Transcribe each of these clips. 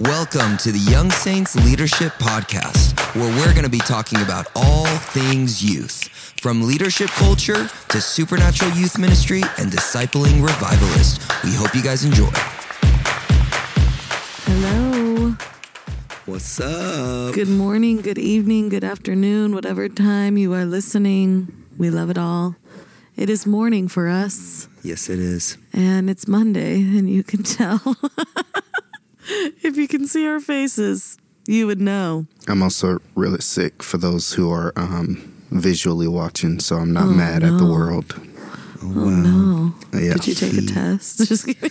Welcome to the Young Saints Leadership Podcast, where we're going to be talking about all things youth, from leadership culture to supernatural youth ministry and discipling revivalist. We hope you guys enjoy. Hello. What's up? Good morning, good evening, good afternoon, whatever time you are listening. We love it all. It is morning for us, Yes, it is. and it's Monday, and you can tell. if you can see our faces, you would know. I'm also really sick for those who are um, visually watching, so I'm not mad at the world. Oh no. Yeah. Did you take a test? Just kidding.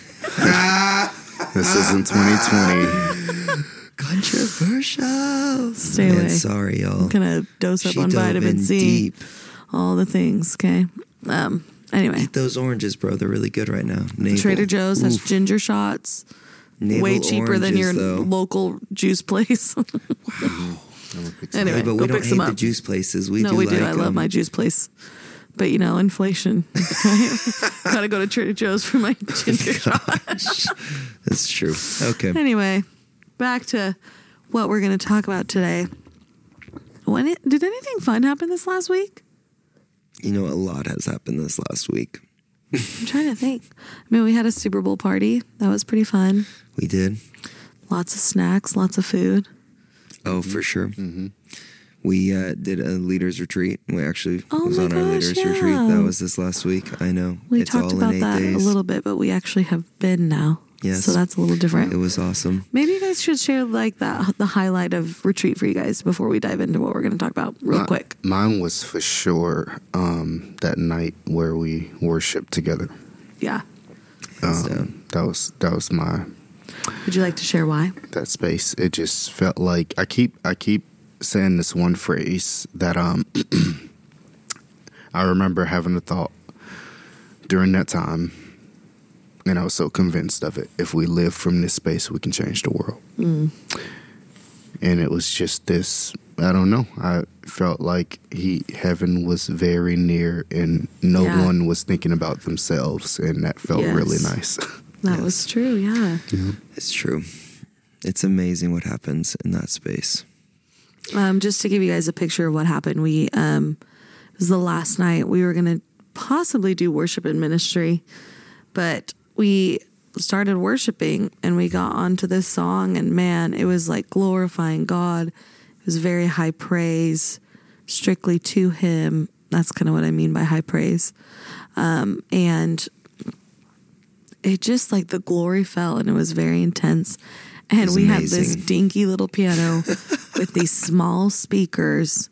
This isn't 2020. Controversial. Stay Man, away. sorry, y'all. Gonna dose up She on vitamin C. deep. All the things, okay? Um, anyway. Eat those oranges, bro. They're really good right now. Navel. Trader Joe's has ginger shots. Navel way cheaper than your though. local juice place. wow. anyway, but we don't hate the juice places. We no, do we like do. I love um, my juice place. But you know, inflation. Gotta go to Trader Joe's for my ginger shot. That's true. Okay. Anyway, back to what we're going to talk about today. When it, did anything fun happen this last week? You know, a lot has happened this last week. I'm trying to think. I mean, we had a Super Bowl party. That was pretty fun. We did. Lots of snacks, lots of food. Oh, for sure. We uh, did a leaders retreat. We actually Oh was my on our leaders yeah. retreat. That was this last week. I know. We it's talked all about in eight that days. a little bit, but we actually have been now. Yes. So that's a little different. It was awesome. Maybe you guys should share like that the highlight of retreat for you guys before we dive into what we're going to talk about real Mi- quick. Mine was for sure um, that night where we worshiped together. Yeah. Um, down. that was that was my Would you like to share why? that space. It just felt like I keep I keep saying this one phrase that um I remember having a thought during that time, and I was so convinced of it. If we live from this space, we can change the world. And it was just this. I don't know. I felt like he heaven was very near, and no Yeah. one was thinking about themselves, and that felt really nice. That Yes. was true. Yeah. It's true. It's amazing what happens in that space. Um, just to give you guys a picture of what happened, we um, it was the last night we were going to possibly do worship and ministry, but we started worshiping and we got onto this song, and man, it was like glorifying God. It was very high praise, strictly to Him. That's kind of what I mean by high praise. Um, and it just like the glory fell and it was very intense. And we had this dinky little piano with these small speakers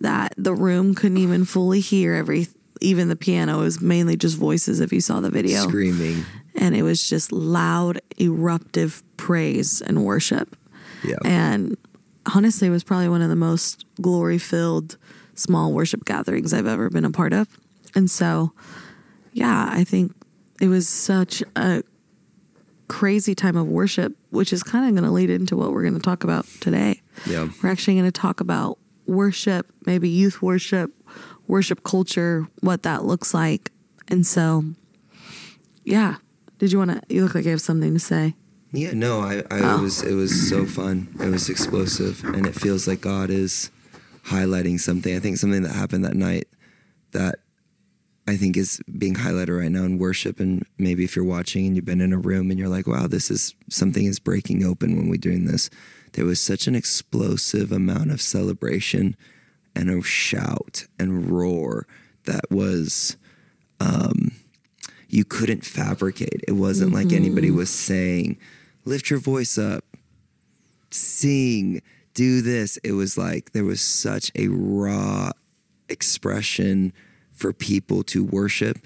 that the room couldn't even fully hear every even the piano it was mainly just voices if you saw the video Screaming. And it was just loud eruptive praise and worship Yeah. and honestly it was probably one of the most glory filled small worship gatherings i've ever been a part of and so yeah i think it was such a crazy time of worship which is kind of going to lead into what we're going to talk about today yeah. we're actually going to talk about worship, maybe youth worship, worship culture, what that looks like. And so, yeah. Did you want to? You look like you have something to say. Yeah, no, I, I Oh. it was it was so fun. It was explosive, and it feels like God is highlighting something. I think something that happened that night that I think is being highlighted right now in worship. And maybe if you're watching and you've been in a room and you're like, "Wow, this is something is breaking open when we're doing this." There was such an explosive amount of celebration and a shout and roar that was um, you couldn't fabricate. It wasn't like anybody mm-hmm. was saying, lift your voice up, sing, do this. It was like there was such a raw expression for people to worship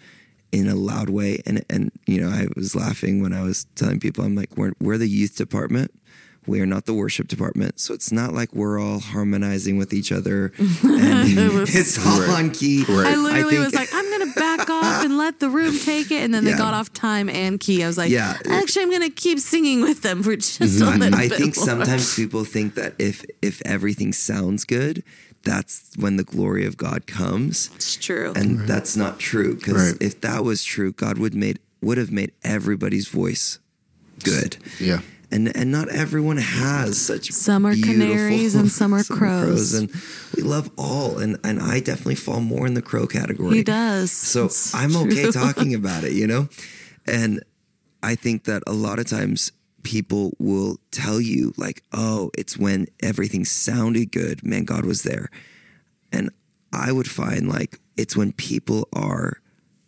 in a loud way. And and you know, I was laughing when I was telling people, I'm like, we're we're the youth department. We are not the worship department. So it's not like we're all harmonizing with each other and it's all on key. Right. I literally think- was like, I'm going to back off and let the room take it. And then Yeah. they got off time and key. I was like, Yeah. actually, I'm going to keep singing with them for just a mm-hmm. little I bit. think more." sometimes people think that if if everything sounds good, that's when the glory of God comes, it's true. and that's not true. Because Right. if that was true, God would made would have made everybody's voice good. yeah. And and not everyone has such Some are canaries and some are crows. and we love all and and I definitely fall more in the crow category. He does. So It's I'm okay talking about it, you know? And I think that a lot of times people will tell you, like, oh, it's when everything sounded good, man, God was there. And I would find like it's when people are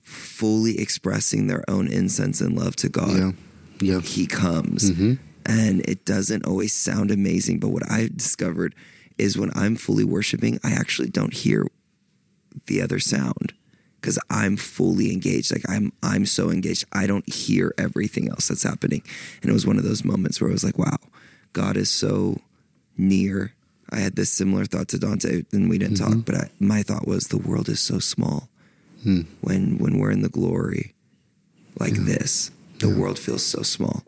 fully expressing their own incense and love to God, Yeah. Yeah. He comes. Mm-hmm. And it doesn't always sound amazing. But what I've discovered is when I'm fully worshiping, I actually don't hear the other sound because I'm fully engaged. Like I'm I'm so engaged. I don't hear everything else that's happening. And it was one of those moments where I was like, wow, God is so near. I had this similar thought to Dante, and we didn't talk, mm-hmm. but I, my thought was the world is so small hmm. when when we're in the glory like this. The world feels so small.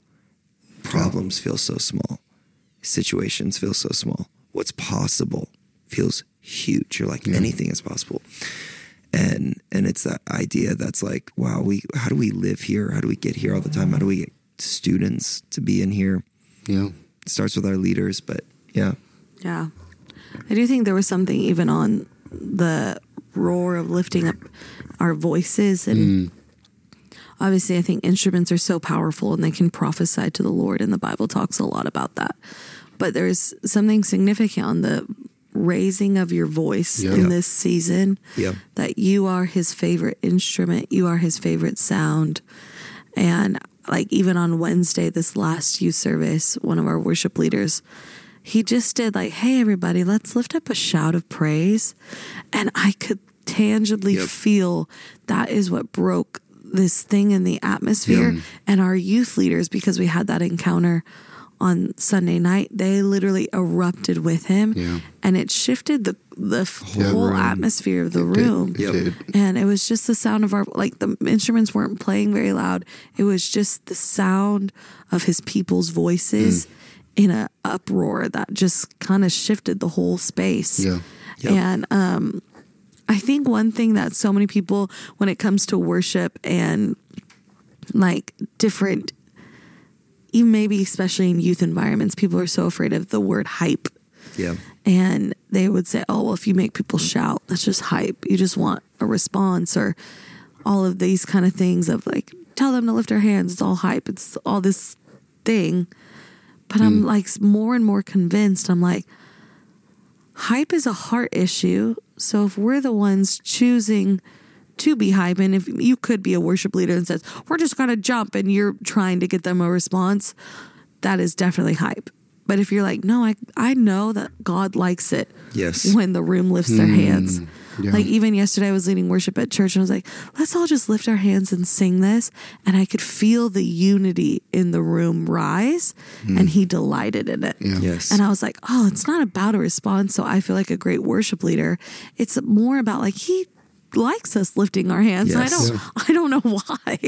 Problems feel so small. Situations feel so small. What's possible feels huge. You're like anything is possible. And and it's that idea that's like, wow, we how do we live here? How do we get here all the time? How do we get students to be in here? Yeah. It starts with our leaders, but yeah. Yeah. I do think there was something even on the roar of lifting up our voices and mm. Obviously I think instruments are so powerful and they can prophesy to the Lord and the Bible talks a lot about that. But there's something significant on the raising of your voice Yeah. in this season Yeah. that you are his favorite instrument, you are his favorite sound. And like even on Wednesday, this last youth service, one of our worship leaders, he just did like, hey, everybody, let's lift up a shout of praise. And I could tangibly Yep. feel that is what broke this thing in the atmosphere. Yeah. And our youth leaders, because we had that encounter on Sunday night, they literally erupted with him. Yeah. And it shifted the, the Yeah, whole room. atmosphere of the It did. room It Yep. did. and it was just the sound of our like the instruments weren't playing very loud it was just the sound of his people's voices Mm. in an uproar that just kind of shifted the whole space Yeah. Yep. and um i think one thing that so many people when it comes to worship and like different even maybe especially in youth environments people are so afraid of the word hype Yeah. and they would say, "Oh, well, if you make people shout, that's just hype. You just want a response, or all of these kind of things of like, tell them to lift their hands. It's all hype. It's all this thing." But I'm mm. like more and more convinced. I'm like, hype is a heart issue. So if we're the ones choosing to be hype, and if you could be a worship leader and says, "We're just gonna jump," and you're trying to get them a response, that is definitely hype. But if you're like, no, I I know that God likes it Yes. when the room lifts their hmm. hands. Yeah. Like even yesterday, I was leading worship at church, and I was like, let's all just lift our hands and sing this. And I could feel the unity in the room rise, and mm. He delighted in it. Yeah. Yes. And I was like, oh, it's not about a response. So I feel like a great worship leader. It's more about like He likes us lifting our hands. And I don't I don't know why.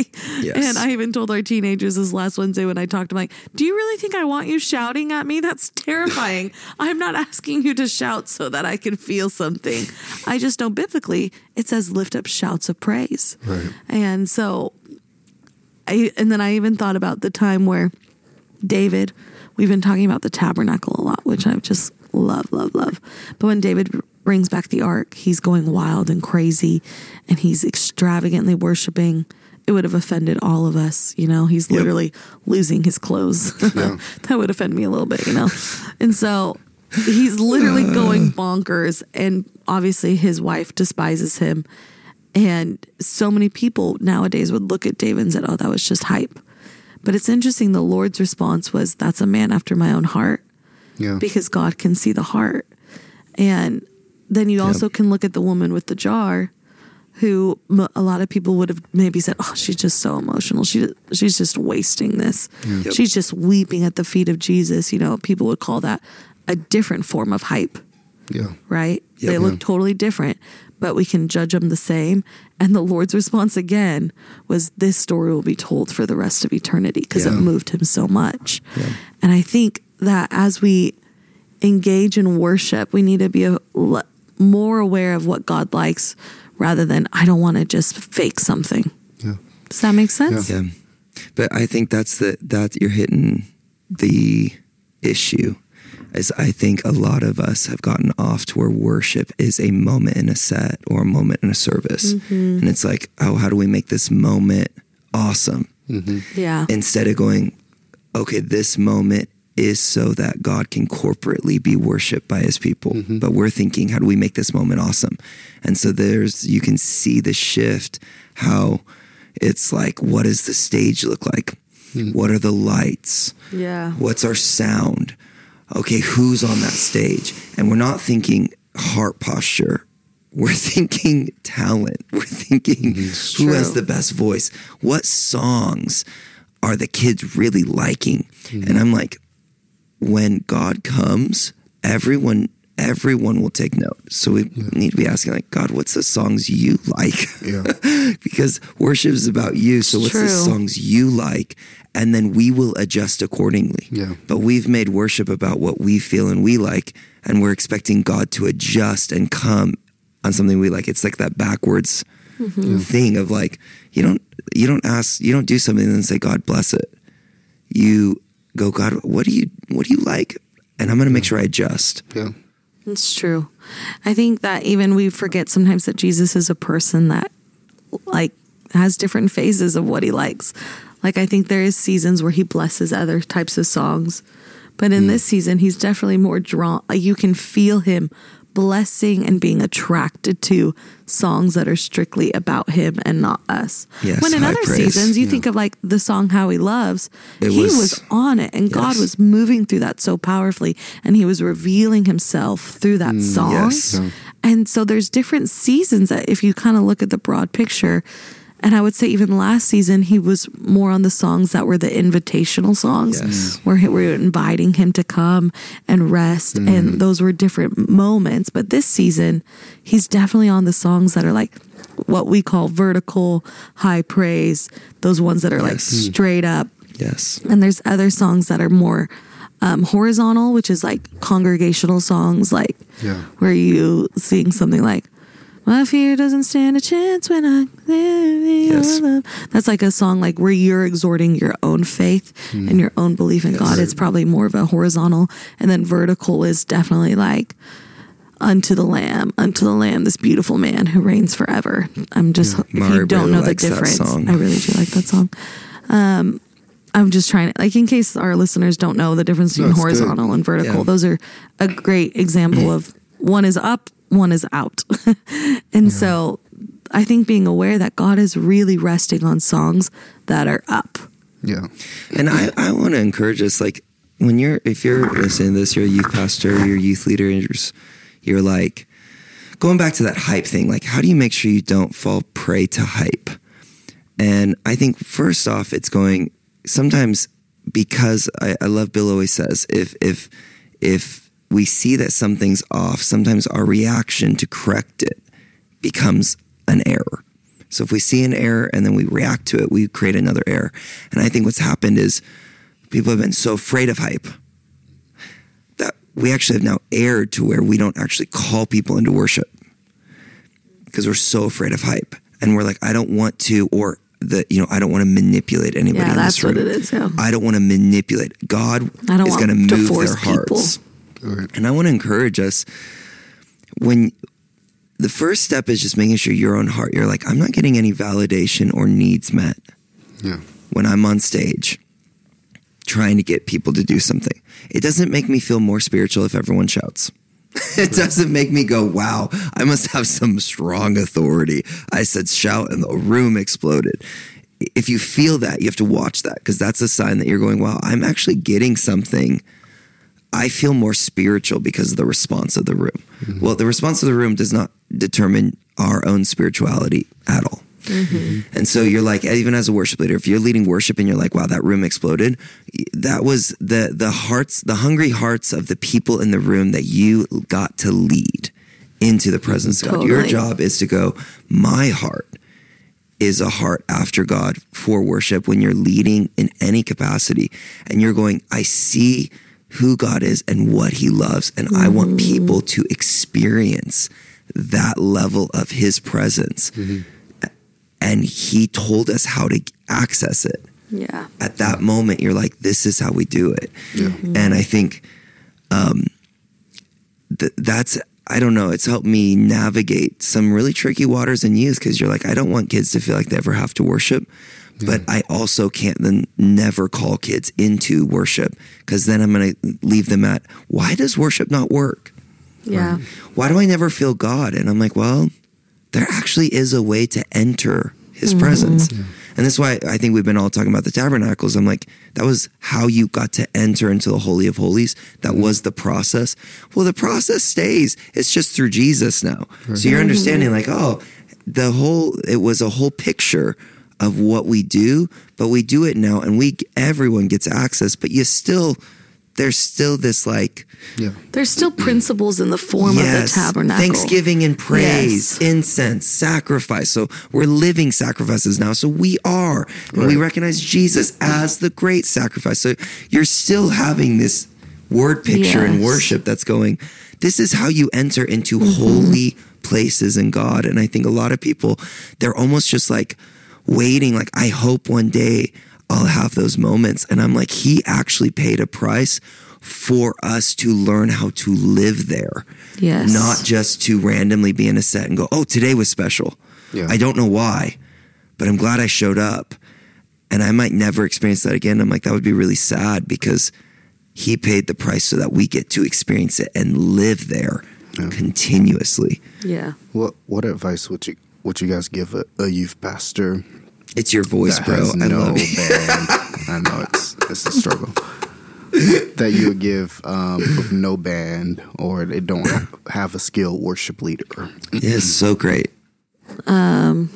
Yes. And I even told our teenagers this last Wednesday when I talked to them, like, do you really think I want you shouting at me? That's terrifying. I'm not asking you to shout so that I can feel something. I just know biblically it says lift up shouts of praise. Right. And so I and then I even thought about the time where David, we've been talking about the tabernacle a lot, which I've just love, love, love. But when David brings back the ark, he's going wild and crazy and he's extravagantly worshiping. It would have offended all of us, you know. He's Yep. literally losing his clothes. Yeah. that would offend me a little bit, you know. And so he's literally uh. going bonkers and obviously his wife despises him. And so many people nowadays would look at David and said, "Oh, that was just hype." But it's interesting. The Lord's response was, "That's a man after my own heart," Yeah. because God can see the heart. And then you also can look at the woman with the jar, who m- a lot of people would have maybe said, "Oh, she's just so emotional. She she's just wasting this. Yep. She's just weeping at the feet of Jesus." You know, people would call that a different form of hype yeah. right? Yep. They look totally different, but we can judge them the same. And the Lord's response again was, This story will be told for the rest of eternity because Yeah. it moved him so much. Yeah. And I think that as we engage in worship, we need to be a, le- more aware of what God likes rather than, I don't want to just fake something. Yeah. Does that make sense? Yeah. But I think that's the that you're hitting the issue is I think a lot of us have gotten off to where worship is a moment in a set or a moment in a service. Mm-hmm. And it's like, oh, how do we make this moment awesome? Mm-hmm. Yeah. Instead of going, okay, this moment is so that God can corporately be worshiped by his people. Mm-hmm. But we're thinking, how do we make this moment awesome? And so there's, you can see the shift, how it's like, what does the stage look like? Mm-hmm. What are the lights? yeah. What's our sound? Okay, who's on that stage? And we're not thinking heart posture. We're thinking talent. We're thinking mm-hmm. who has the best voice? What songs are the kids really liking? And I'm like, when God comes, everyone everyone will take note. So we need to be asking like, God, what's the songs you like? Yeah. because worship is about you. So what's the songs you like? And then we will adjust accordingly. Yeah. But we've made worship about what we feel and we like, and we're expecting God to adjust and come on something we like. It's like that backwards mm-hmm. thing of like you don't you don't ask you don't do something and then say God bless it. You go God, what do you what do you like? And I'm gonna make sure I adjust. Yeah. It's true. I think that even we forget sometimes that Jesus is a person that like has different phases of what he likes. Like I think there is seasons where he blesses other types of songs. But in mm. this season he's definitely more drawn like you can feel him blessing and being attracted to songs that are strictly about him and not us. Yes, when in other praise. seasons you Yeah. think of like the song How He Loves, It he was- was, on it and God was moving through that so powerfully and he was revealing himself through that mm, song. yes. And so there's different seasons that if you kind of look at the broad picture, and I would say even last season he was more on the songs that were the invitational songs, Yes. Mm. where we were inviting him to come and rest, mm. and those were different moments. But this season, he's definitely on the songs that are like what we call vertical high praise, those ones that are like mm. straight up Yes. and there's other songs that are more um, horizontal, which is like congregational songs, like Yeah. where you sing something like, "My fear doesn't stand a chance when I." Yes. That's like a song like where you're exhorting your own faith and your own belief in God. It's probably more of a horizontal, and then vertical is definitely like. Unto the Lamb, unto the Lamb, this beautiful man who reigns forever. I'm just, if Mari you don't really know the difference. I really do like that song. Um, I'm just trying to like in case our listeners don't know the difference No, between good. horizontal and vertical. Yeah. Those are a great example of one is up, one is out. and so I think being aware that God is really resting on songs that are up. Yeah. And I, I want to encourage us, like, when you're, if you're listening to this, you're a youth pastor, you're a youth leaders, you're like, going back to that hype thing, like, how do you make sure you don't fall prey to hype? And I think first off, it's going, sometimes because I, I love Bill always says, if, if, if we see that something's off, sometimes our reaction to correct it becomes an error. So if we see an error and then we react to it, we create another error. And I think what's happened is people have been so afraid of hype that we actually have now erred to where we don't actually call people into worship because we're so afraid of hype. And we're like, I don't want to, or the, you know, I don't want to manipulate anybody Yeah, in that's this room. what it is, yeah. I don't want to manipulate. God I don't is going to move their people. hearts. Right. And I want to encourage us when the first step is just making sure your own heart, you're like, I'm not getting any validation or needs met Yeah. when I'm on stage trying to get people to do something. It doesn't make me feel more spiritual if everyone shouts. it doesn't make me go, wow, I must have some strong authority. I said shout and the room exploded. If you feel that, you have to watch that because that's a sign that you're going, wow, I'm actually getting something. I feel more spiritual because of the response of the room. Mm-hmm. Well, the response of the room does not determine our own spirituality at all. Mm-hmm. And so you're like, even as a worship leader, if you're leading worship and you're like, wow, that room exploded, that was the the hearts, the hungry hearts of the people in the room that you got to lead into the presence of God. Mm-hmm. Your job is to go, my heart is a heart after God for worship when you're leading in any capacity and you're going, I see who God is and what he loves. And I want mm. people to experience that level of his presence. Mm-hmm. And he told us how to access it. Yeah. at that moment you're like this is how we do it Yeah. Mm-hmm. and i think um th- that's i don't know it's helped me navigate some really tricky waters in youth because you're like i don't want kids to feel like they ever have to worship but i also can't then never call kids into worship because then i'm going to leave them at why does worship not work Yeah. why do I never feel God? And I'm like, well, there actually is a way to enter his mm-hmm. presence. And that's why I think we've been all talking about the tabernacles. I'm like, that was how you got to enter into the Holy of Holies. That mm-hmm. was the process. Well, the process stays. It's just through Jesus now. So you're understanding, like, oh, the whole, it was a whole picture of what we do, but we do it now and we, everyone gets access, but you still, there's still this like, Yeah. There's still principles in the form of the tabernacle. Thanksgiving and praise, Yes. incense, sacrifice. So we're living sacrifices now. So we are. And we recognize Jesus as the great sacrifice. So you're still having this word picture in Yes. worship that's going, this is how you enter into Mm-hmm. holy places in God. And I think a lot of people, they're almost just like waiting, like, I hope one day I'll have those moments. And I'm like, he actually paid a price for us to learn how to live there Yes. not just to randomly be in a set and go, oh, today was special. Yeah. I don't know why, but I'm glad I showed up. And I might never experience that again. I'm like, that would be really sad because he paid the price so that we get to experience it and live there Yeah. continuously. Yeah. What what advice would you would you guys give a, a youth pastor It's your voice, that bro. has I no love you. band? I know it's it's a struggle. that you would give um, with no band or they don't have a skilled worship leader. Yeah, it's so great. Um,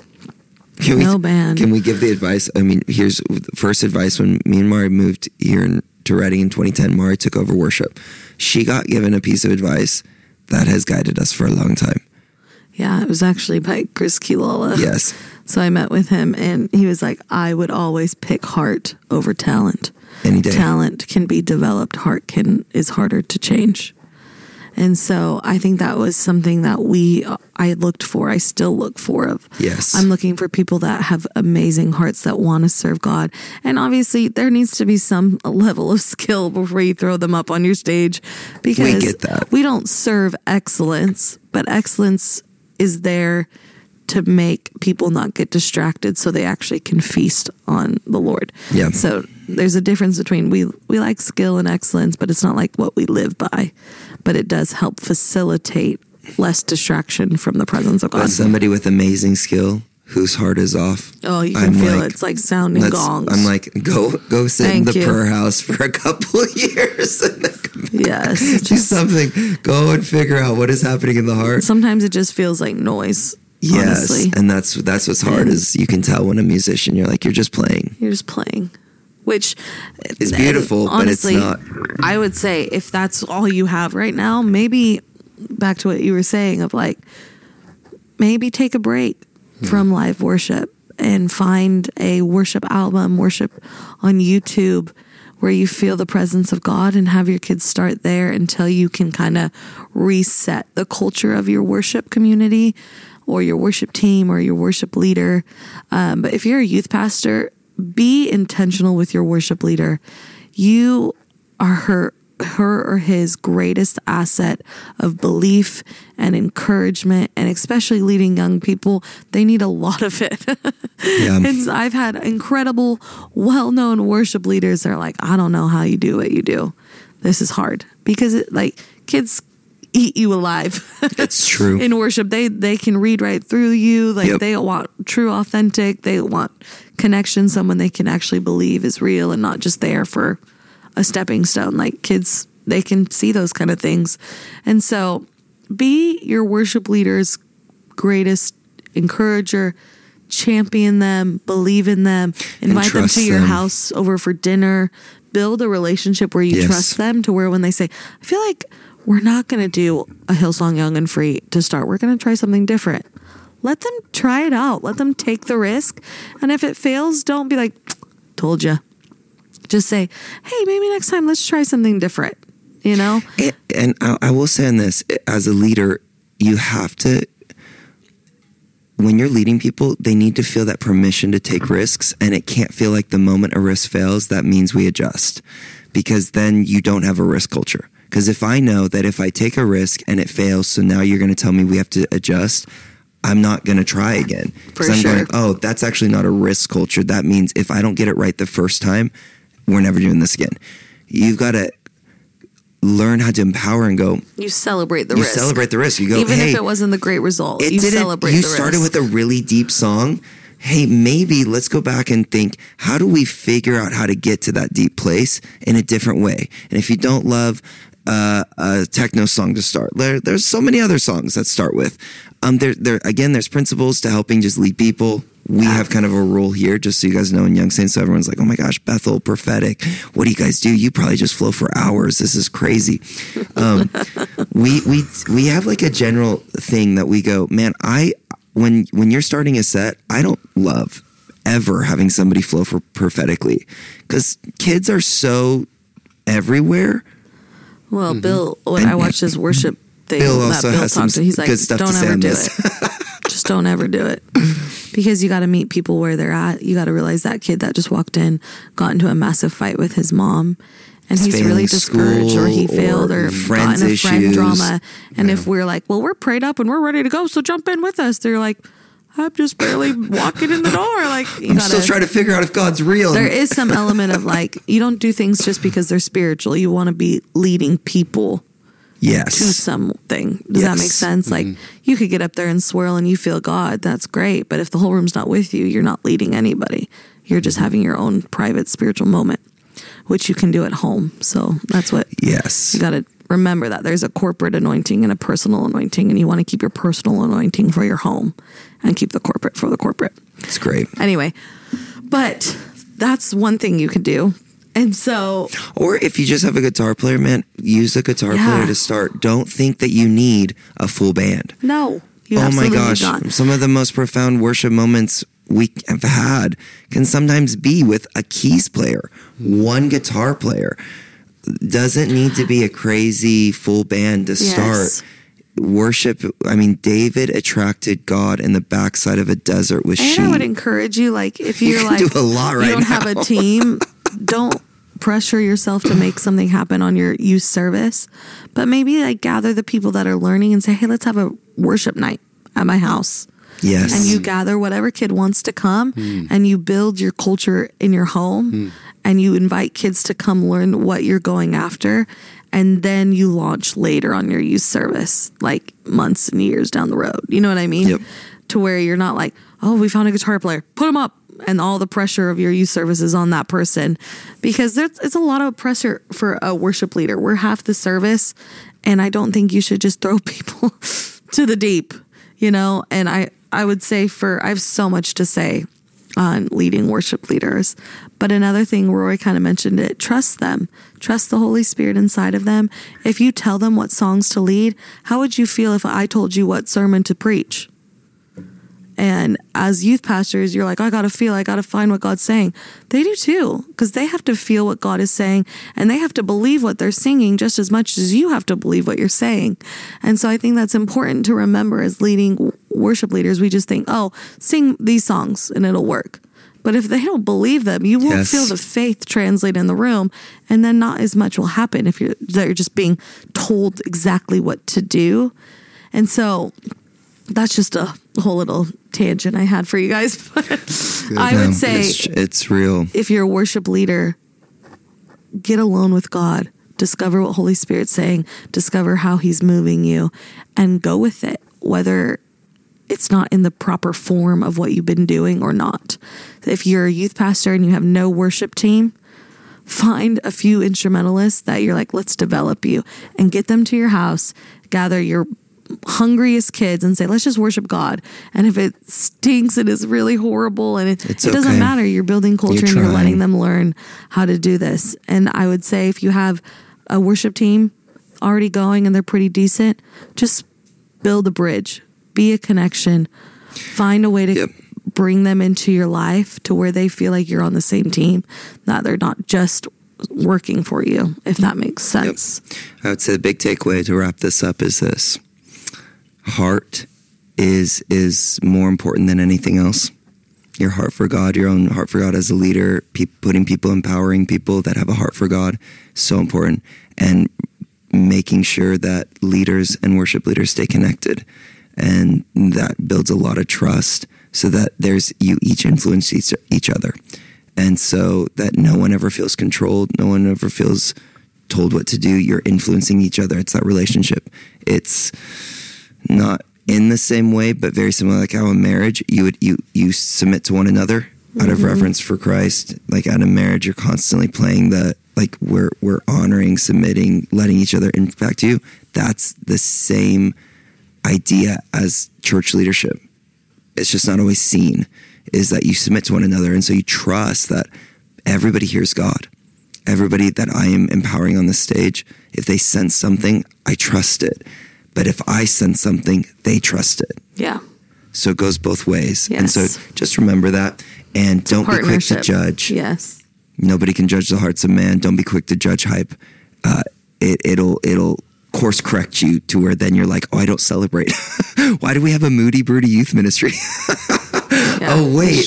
Can no band. Can we give the advice? I mean, here's the first advice when me and Mari moved here in, to Redding in 2010. Mari took over worship. She got given a piece of advice that has guided us for a long time. yeah, it was actually by Chris Quilala. Yes. So I met with him and he was like, I would always pick heart over talent. Any day. Talent can be developed, heart can is harder to change. And so I think that was something that we I looked for, I still look for of Yes. I'm looking for people that have amazing hearts that want to serve God. And obviously there needs to be some level of skill before you throw them up on your stage because get that. we don't serve excellence, but excellence is there to make people not get distracted so they actually can feast on the Lord. Yeah. So there's a difference between we we like skill and excellence, but it's not like what we live by. But it does help facilitate less distraction from the presence of God. But somebody with amazing skill whose heart is off. Oh, you can I'm feel like, it. It's like sounding gongs. I'm like, go go sit in the you. prayer house for a couple of years and then come back. yes. do Just, something. Go and figure out what is happening in the heart. sometimes it just feels like noise. Yes, Honestly. and that's that's what's hard is you can tell when a musician you're like you're just playing. You're just playing, which It's beautiful, but it's honestly, not. I would say if that's all you have right now, maybe back to what you were saying of like maybe take a break hmm. from live worship and find a worship album, worship on YouTube where you feel the presence of God and have your kids start there until you can kind of reset the culture of your worship community or your worship team or your worship leader. Um, but if you're a youth pastor, be intentional with your worship leader. You are her her or his greatest asset of belief and encouragement and especially leading young people they need a lot of it Yeah. and i've had incredible well-known worship leaders that are like i don't know how you do what you do this is hard because it like kids eat you alive. That's true. in worship. They they can read right through you. Like Yep. they want true authentic. They want connection. Someone they can actually believe is real and not just there for a stepping stone. Like kids they can see those kind of things. And so be your worship leader's greatest encourager. Champion them. Believe in them. Invite them to your them. house over for dinner. Build a relationship where you Yes. trust them to where when they say i feel like we're not going to do a hillsong young and free to start. We're going to try something different. Let them try it out. Let them take the risk. And if it fails don't be like told you just say hey maybe next time let's try something different you know? And, and I, I will say on this, as a leader, you have to when you're leading people, they need to feel that permission to take risks, and it can't feel like the moment a risk fails, that means we adjust, because then you don't have a risk culture. Because if I know that if I take a risk and it fails, so now you're going to tell me we have to adjust, I'm not going to try again. Because I'm sure. going, oh, that's actually not a risk culture. That means if I don't get it right the first time, we're never doing this again. You've got to learn how to empower and go, You celebrate the you risk. celebrate the risk. You go, Even hey, if it wasn't the great result, it you didn't. celebrate you the started risk. with a really deep song. Hey, maybe let's go back and think how do we figure out how to get to that deep place in a different way? And if you don't love uh, a techno song to start, there, there's so many other songs that start with. Um, there, there again, there's principles to helping just lead people. We have kind of a rule here, just so you guys know in Young Saints. So everyone's like, "Oh my gosh, Bethel, prophetic! What do you guys do? You probably just flow for hours. This is crazy." Um, we we we have like a general thing that we go, man. I when when you're starting a set, I don't love ever having somebody flow for prophetically because kids are so everywhere. Well, mm-hmm. Bill, when I watched his worship thing, Bill also Bill has some to, he's like, good stuff don't say ever on do this." it. just don't ever do it. Because you got to meet people where they're at. You got to realize that kid that just walked in got into a massive fight with his mom. And He's really discouraged, or he failed, or or friends got in a friend issues. drama. And if we're like, well, we're prayed up and we're ready to go, so jump in with us. They're like, I'm just barely walking in the door. Like, you I'm gotta, still trying to figure out if God's real. there is some element of like, you don't do things just because they're spiritual. You want to be leading people yes, to something. Does that make sense? Like mm-hmm. you could get up there and swirl and you feel God, that's great. But if the whole room's not with you, you're not leading anybody. You're just mm-hmm. having your own private spiritual moment, which you can do at home. So that's what yes, you got to remember that there's a corporate anointing and a personal anointing, and you want to keep your personal anointing for your home and keep the corporate for the corporate. it's great. Anyway, but that's one thing you can do. And so Or if you just have a guitar player, man, use a guitar Yeah. player to start. Don't think that you need a full band. no, oh my gosh, not. some of the most profound worship moments we have had can sometimes be with a keys player, one guitar player. Doesn't need to be a crazy full band to Yes. start. Worship, I mean, David attracted God in the backside of a desert with And sheep. I would encourage you, like, if You you're can like, do a lot right you don't have a team, don't pressure yourself to make something happen on your youth service, but maybe like gather the people that are learning and say, hey, let's have a worship night at my house. yes. And you gather whatever kid wants to come hmm. and you build your culture in your home hmm. and you invite kids to come learn what you're going after. And then you launch later on your youth service, like months and years down the road. You know what I mean? Yep. To where you're not like, oh, we found a guitar player, put him up. And all the pressure of your youth service is on that person because there's it's a lot of pressure for a worship leader. We're half the service, and I don't think you should just throw people to the deep, you know. And I I would say for I have so much to say on leading worship leaders, but another thing Roy kind of mentioned it: trust them, trust the Holy Spirit inside of them. If you tell them what songs to lead, how would you feel if I told you what sermon to preach? And as youth pastors, you're like, I got to feel, I got to find what God's saying. They do too, because they have to feel what God is saying and they have to believe what they're singing just as much as you have to believe what you're saying. And so I think that's important to remember as leading worship leaders. We just think, oh, sing these songs and it'll work. But if they don't believe them, you won't Yes. feel the faith translate in the room, and then not as much will happen if you're they're just being told exactly what to do. And so that's just a whole little tangent I had for you guys. But I No, would say it's, it's real. if you're a worship leader, get alone with God, discover what Holy Spirit's saying, discover how He's moving you, and go with it, whether it's not in the proper form of what you've been doing or not. If you're a youth pastor and you have no worship team, find a few instrumentalists that you're like, let's develop you and get them to your house, gather your hungriest kids and say, let's just worship God. And if it stinks and is really horrible and it, It's it doesn't okay. matter, you're building culture You're and you're letting them learn how to do this. And I would say if you have a worship team already going and they're pretty decent, just build a bridge, be a connection, find a way to Yep. bring them into your life to where they feel like you're on the same team, that they're not just working for you, if that makes sense. I would say the big takeaway to wrap this up is this heart is is more important than anything else. Your heart for God, your own heart for God as a leader, pe- putting people, empowering people that have a heart for God, so important, and making sure that leaders and worship leaders stay connected, and that builds a lot of trust, so that there's you each influence each, each other, and so that no one ever feels controlled, no one ever feels told what to do. You're influencing each other. It's that relationship. It's not in the same way, but very similar. Like how in marriage, you would you you submit to one another out of mm-hmm. reverence for Christ. Like out of marriage, you're constantly playing the like we're we're honoring, submitting, letting each other impact you. That's the same idea as church leadership. It's just not always seen. Is that you submit to one another, and so you trust that everybody hears God. Everybody that I am empowering on the stage, if they sense something, I trust it. But if I sense something, they trust it. Yeah. So it goes both ways. And so just remember that. And don't be quick to judge. Yes. Nobody can judge the hearts of man. Don't be quick to judge hype. Uh, it, it'll it'll course correct you to where then you're like, oh, I don't celebrate. Why do we have a moody, broody youth ministry? Yeah, oh wait,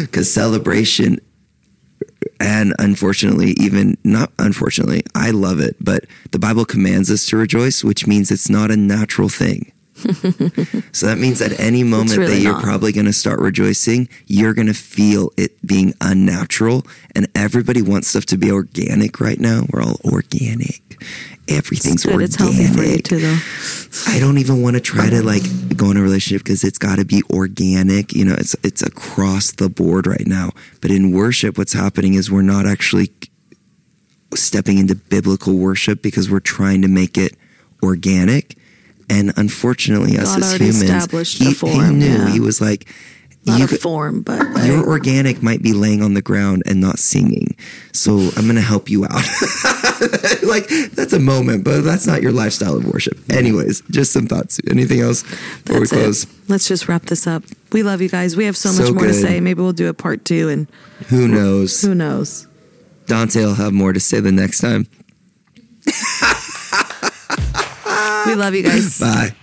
because celebration and unfortunately even not unfortunately i love it but the bible commands us to rejoice which means it's not a natural thing. So that means at any moment that you're not. probably going to start rejoicing you're going to feel it being unnatural and everybody wants stuff to be organic right now. We're all organic everything's It's good. organic It's healthy for you too, though. I don't even want to try to like go in a relationship because it's got to be organic. You know, it's it's across the board right now. But in worship, what's happening is we're not actually stepping into biblical worship because we're trying to make it organic. And unfortunately, us as humans, he, he knew yeah. he was like, Not you a form, but your organic might be laying on the ground and not singing. So I'm going to help you out. like that's a moment, but that's not your lifestyle of worship. Anyways, just some thoughts. Anything else before that's we close? it. Let's just wrap this up. We love you guys. We have so, So much more to say. Maybe we'll do a part two, and Who knows? who knows? Dante will have more to say the next time. We love you guys. Bye.